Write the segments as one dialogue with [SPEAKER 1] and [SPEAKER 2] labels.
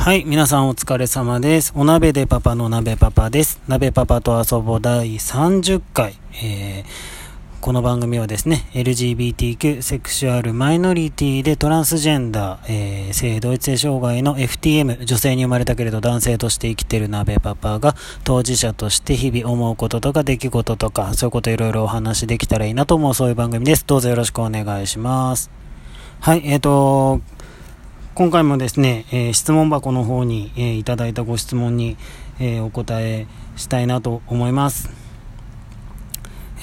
[SPEAKER 1] はい、皆さんお疲れ様です。お鍋でパパの鍋パパです。鍋パパと遊ぼう第30回。えー、この番組はですね、LGBTQ、セクシュアル、マイノリティでトランスジェンダー、えー、性同一性障害の FTM、女性に生まれたけれど男性として生きてる鍋パパが当事者として日々思うこととか出来事とか、そういうこといろいろお話できたらいいなと思うそういう番組です。どうぞよろしくお願いします。はい、えっ、ー、と、今回もですね、えー、質問箱の方に、えー、いただいたご質問に、えー、お答えしたいなと思います、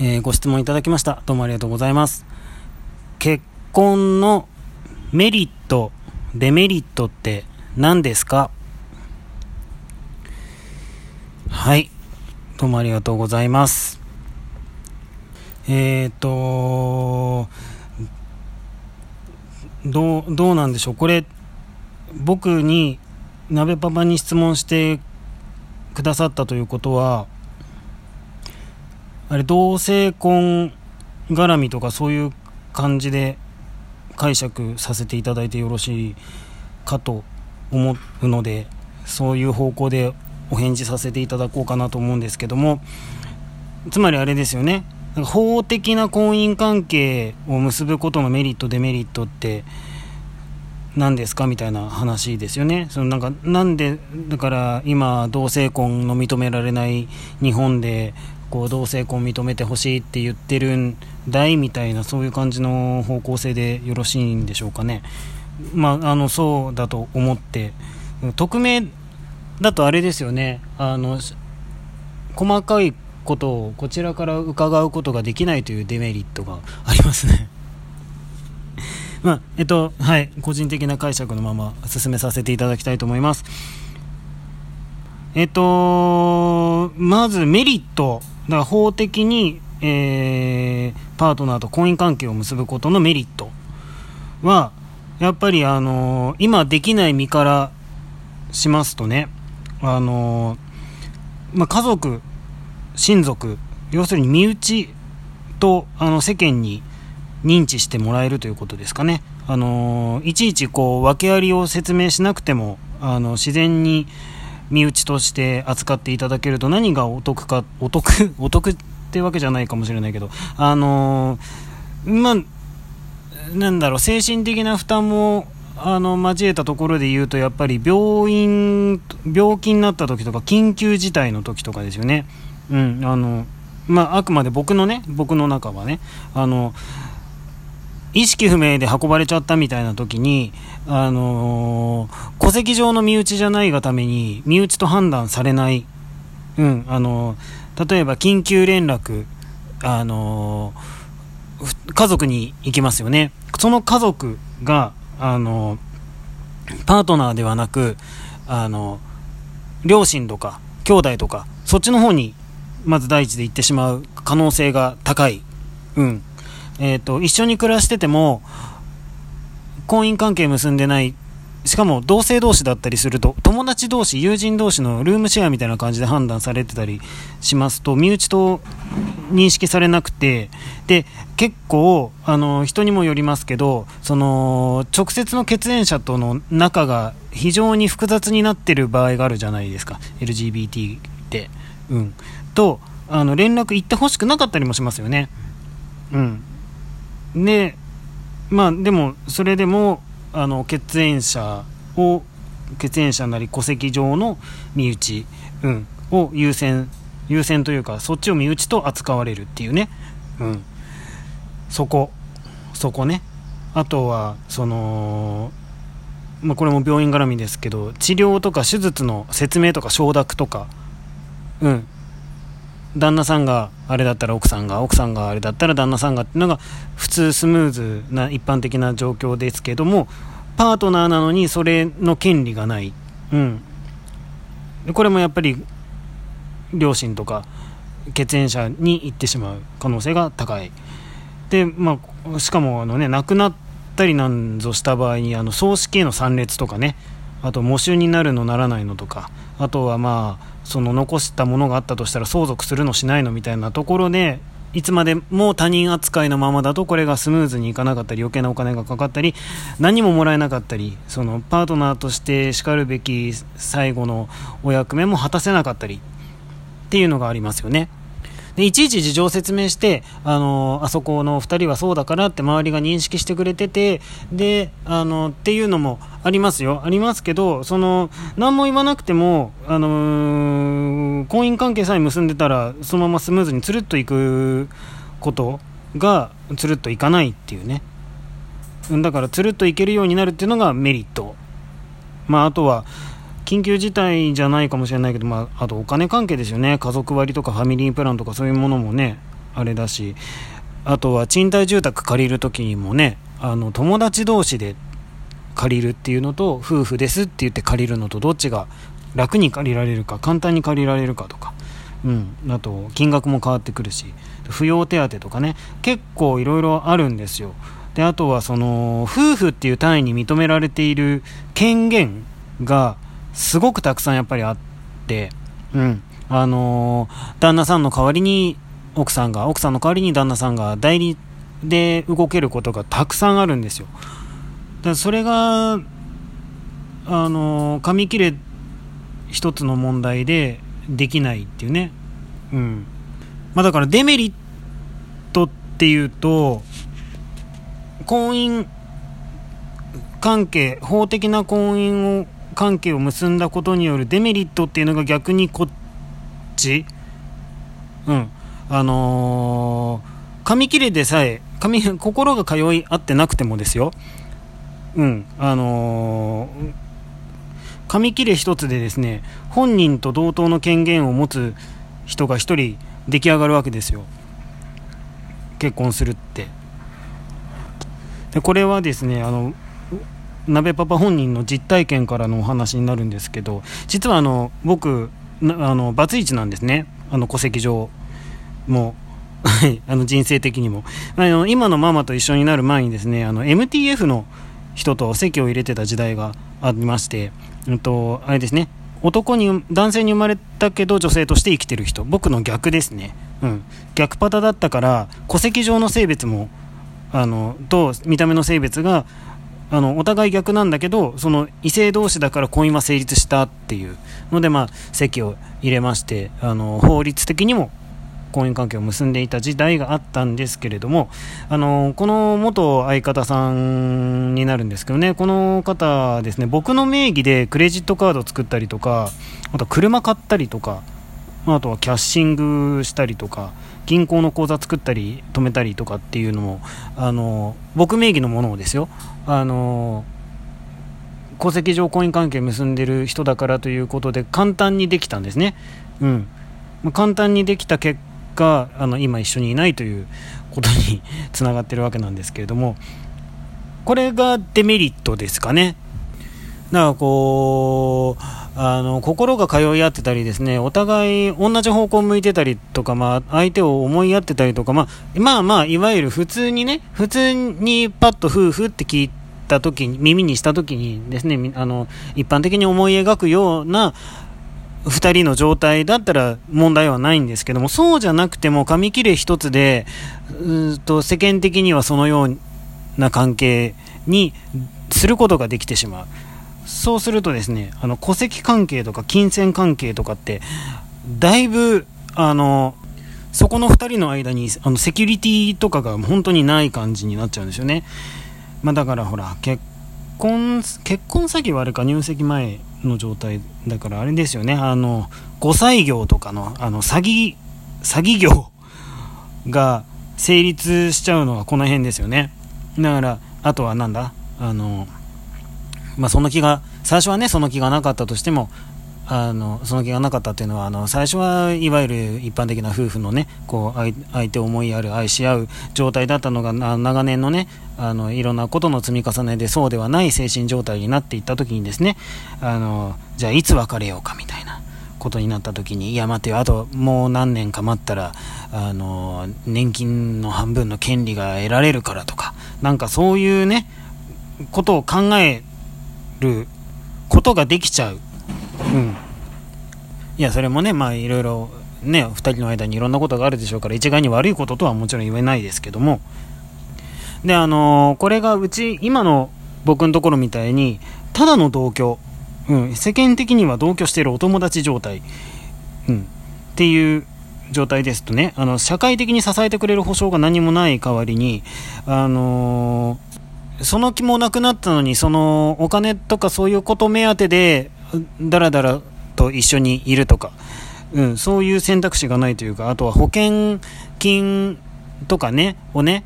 [SPEAKER 1] えご質問いただきました。どうもありがとうございます。結婚のメリットデメリットって何ですか？はい。どうもありがとうございます。えっ、とどう、どうなんでしょう？これ、僕に鍋パパに質問してくださったということはあれ同性婚絡みとかそういう感じで解釈させていただいてよろしいかと思うのでそういう方向でお返事させていただこうかなと思うんですけどもつまりあれですよね。法的な婚姻関係を結ぶことのメリットデメリットって何ですかみたいな話ですよね。そのなんかなんでだから今同性婚の認められない日本でこう同性婚認めてほしいって言ってるんだいみたいなそういう感じの方向性でよろしいんでしょうかね。まあ、あのそうだと思って匿名だとあれですよねあの細かいことをこちらから伺うことができないというデメリットがありますね。まあ、えっと、はい、個人的な解釈のまま進めさせていただきたいと思います。えっと、まずメリット、だから法的に、えー、パートナーと婚姻関係を結ぶことのメリットは、やっぱりあの今できない身からしますとね、あのまあ、家族、親族、要するに身内とあの世間に認知してもらえるということですかね。あのいちいちこう訳ありを説明しなくてもあの自然に身内として扱っていただけると何がお得かお得 お得ってわけじゃないかもしれないけどあのまあなんだろう精神的な負担もあの交えたところで言うとやっぱり病院病気になった時とか緊急事態の時とかですよね。うんあのまあ、あくまで僕のね僕の中はねあの意識不明で運ばれちゃったみたいな時に、あのー、戸籍上の身内じゃないがために、身内と判断されない、うん、あのー、例えば緊急連絡、あのー、家族に行きますよね。その家族が、あのパートナーではなく、あの両親とか、兄弟とか、そっちの方に、まず第一で行ってしまう可能性が高い。うん。えーと、一緒に暮らしてても婚姻関係結んでないしかも同性同士だったりすると友達同士友人同士のルームシェアみたいな感じで判断されてたりしますと身内と認識されなくてで結構あの人にもよりますけどその直接の血縁者との仲が非常に複雑になってる場合があるじゃないですか LGBT って。うん、とあの連絡行ってほしくなかったりもしますよね。うんでまあでもそれでもあの血縁者を血縁者なり戸籍上の身内、うん、を優先優先というかそっちを身内と扱われるっていうね、うん、そこ。そこね。あとはそのまあ、これも病院絡みですけど治療とか手術の説明とか承諾とか、うん、旦那さんがあれだったら奥さんが奥さんがあれだったら旦那さんがっていうのが普通スムーズな一般的な状況ですけどもパートナーなのにそれの権利がない、うん、これもやっぱり両親とか血縁者に行ってしまう可能性が高い。で、まあ、しかもあの、ね、亡くなったりなんぞした場合にあの葬式への参列とかねあと喪主になるのならないのとかあとはまあその残したものがあったとしたら相続するのしないのみたいなところでいつまでも他人扱いのままだとこれがスムーズにいかなかったり余計なお金がかかったり何ももらえなかったりそのパートナーとしてしかるべき最後のお役目も果たせなかったりっていうのがありますよね。でいちいち事情を説明して、あのあそこの2人はそうだからって周りが認識してくれててであのっていうのもありますよ、ありますけどその何も言わなくても、あの、婚姻関係さえ結んでたらそのままスムーズにつるっといくことがつるっといかないっていうねだからつるっといけるようになるっていうのがメリット。まあ、あとは緊急事態じゃないかもしれないけど、まあ、あとお金関係ですよね、家族割とかファミリープランとかそういうものもね、あれだし、あとは賃貸住宅借りるときにもね、あの友達同士で借りるっていうのと、夫婦ですって言って借りるのと、どっちが楽に借りられるか、簡単に借りられるかとか、うん、あと金額も変わってくるし、扶養手当とかね、結構いろいろあるんですよ。であとはその夫婦っていう単位に認められている権限がすごくたくさんやっぱりあって、うん。あのー、旦那さんの代わりに奥さんが、奥さんの代わりに旦那さんが代理で動けることがたくさんあるんですよ。だそれが、あのー、紙切れ一つの問題でできないっていうね。うん。まあだからデメリットっていうと、婚姻関係、法的な婚姻を関係を結んだことによるデメリットっていうのが逆にこっち、うん、あのー、紙切れでさえ、紙、心が通い合ってなくてもですよ、うん、あのー、紙切れ一つでですね、本人と同等の権限を持つ人が一人出来上がるわけですよ。結婚するって。でこれはですね、あの、鍋パパ本人の実体験からのお話になるんですけど実はあの僕あのバツイチなんですね。あの戸籍上も。あの人生的にも。あの今のママと一緒になる前にですねあの MTF の人と籍を入れてた時代がありまして、うんと、あれですね。男に男性に生まれたけど女性として生きてる人。僕の逆ですね、うん、逆パターだったから戸籍上の性別もあのと見た目の性別があのお互い逆なんだけどその異性同士だから婚姻は成立したっていう。ので、まあ、籍を入れましてあの法律的にも婚姻関係を結んでいた時代があったんですけれどもあのこの元相方さんになるんですけどねこの方ですね僕の名義でクレジットカード作ったりとかあと車買ったりとかあとはキャッシングしたりとか銀行の口座作ったり止めたりとかっていうのもあの僕名義のものをですよ。あの戸籍上婚姻関係結んでる人だからということで簡単にできたんですね、うん。ま、簡単にできた結果あの今一緒にいないということに つながってるわけなんですけれどもこれがデメリットですかね。だからこうあの心が通い合ってたりですねお互い同じ方向を向いてたりとか、まあ、相手を思いやってたりとか、まあ、まあまあいわゆる普通にね普通にパッと夫婦って聞いた時に耳にした時にですねあの一般的に思い描くような2人の状態だったら問題はないんですけどもそうじゃなくても紙切れ一つでうと世間的にはそのような関係にすることができてしまう。そうするとですね、あの、戸籍関係とか金銭関係とかって、だいぶ、あの、そこの2人の間にあのセキュリティとかが本当にない感じになっちゃうんですよね。まあ、だからほら、結婚、結婚詐欺はあれか入籍前の状態だからあれですよね、あの、5歳業とかの、あの、詐欺、詐欺業が成立しちゃうのはこの辺ですよね。だから、あとはなんだ？あの、まあ、その気が、最初はね、その気がなかったとしても、あのその気がなかったっていうのはあの最初はいわゆる一般的な夫婦のねこう相手を思いやる愛し合う状態だったのが長年のねあのいろんなことの積み重ねでそうではない精神状態になっていった時にですねあのじゃあいつ別れようかみたいなことになった時にいや待てよあともう何年か待ったらあの年金の半分の権利が得られるからとかなんかそういうねことを考えることができちゃう。うん。いや、それもね、まあいろいろね、2人の間にいろんなことがあるでしょうから、一概に悪いこととはもちろん言えないですけども、で、あのー、これがうち、今の僕のところみたいに、ただの同居、うん、世間的には同居しているお友達状態、うん、っていう状態ですとね、あの、社会的に支えてくれる保証が何もない代わりに、あのー、その気もなくなったのに、そのお金とかそういうこと目当てで、だらだらと一緒にいるとか、うん、そういう選択肢がないというか、あとは保険金とかね、をね、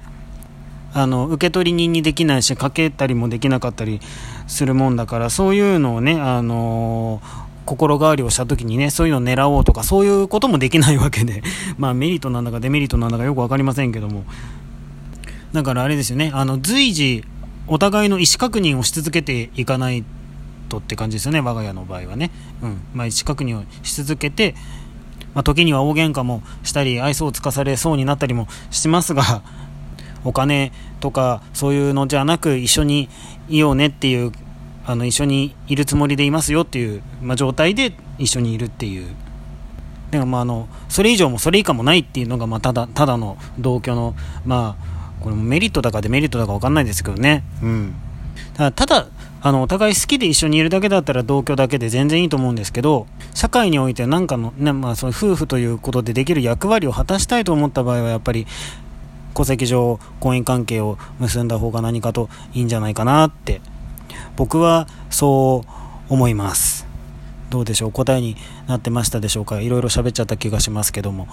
[SPEAKER 1] あの受取人にできないしかけたりもできなかったりするもんだからそういうのをね、あのー、心変わりをした時にねそういうのを狙おうとかそういうこともできないわけで。まあメリットなんだかデメリットなんだかよく分かりませんけども。だからあれですよねあの随時お互いの意思確認をし続けていかないとって感じですよね我が家の場合はね、うん。まあ、意思確認をし続けてまあ、時には大喧嘩もしたり愛想をつかされそうになったりもしますが お金とかそういうのじゃなく一緒にいようねっていうあの一緒にいるつもりでいますよっていう、まあ、状態で一緒にいるっていう。でもまああのそれ以上もそれ以下もないっていうのがまあただただの同居のまあこれもメリットだかデメリットだか分かんないですけどね、うん、ただただあのお互い好きで一緒にいるだけだったら同居だけで全然いいと思うんですけど社会において何かの、ねまあ、その夫婦ということでできる役割を果たしたいと思った場合はやっぱり戸籍上婚姻関係を結んだ方が何かといいんじゃないかなって僕はそう思います。どうでしょう？答えになってましたでしょうか？いろいろ喋っちゃった気がしますけども。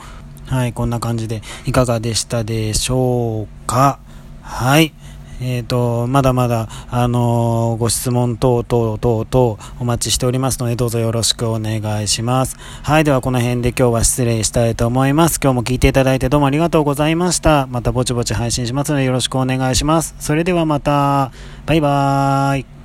[SPEAKER 1] はいこんな感じでいかがでしたでしょうか？はいえっ、ー、と、まだまだ、あのー、ご質問等々等々お待ちしておりますので、どうぞよろしくお願いします。はい、ではこの辺で今日は失礼したいと思います。今日も聞いていただいてどうもありがとうございました。またぼちぼち配信しますのでよろしくお願いします。それではまた、バイバーイ。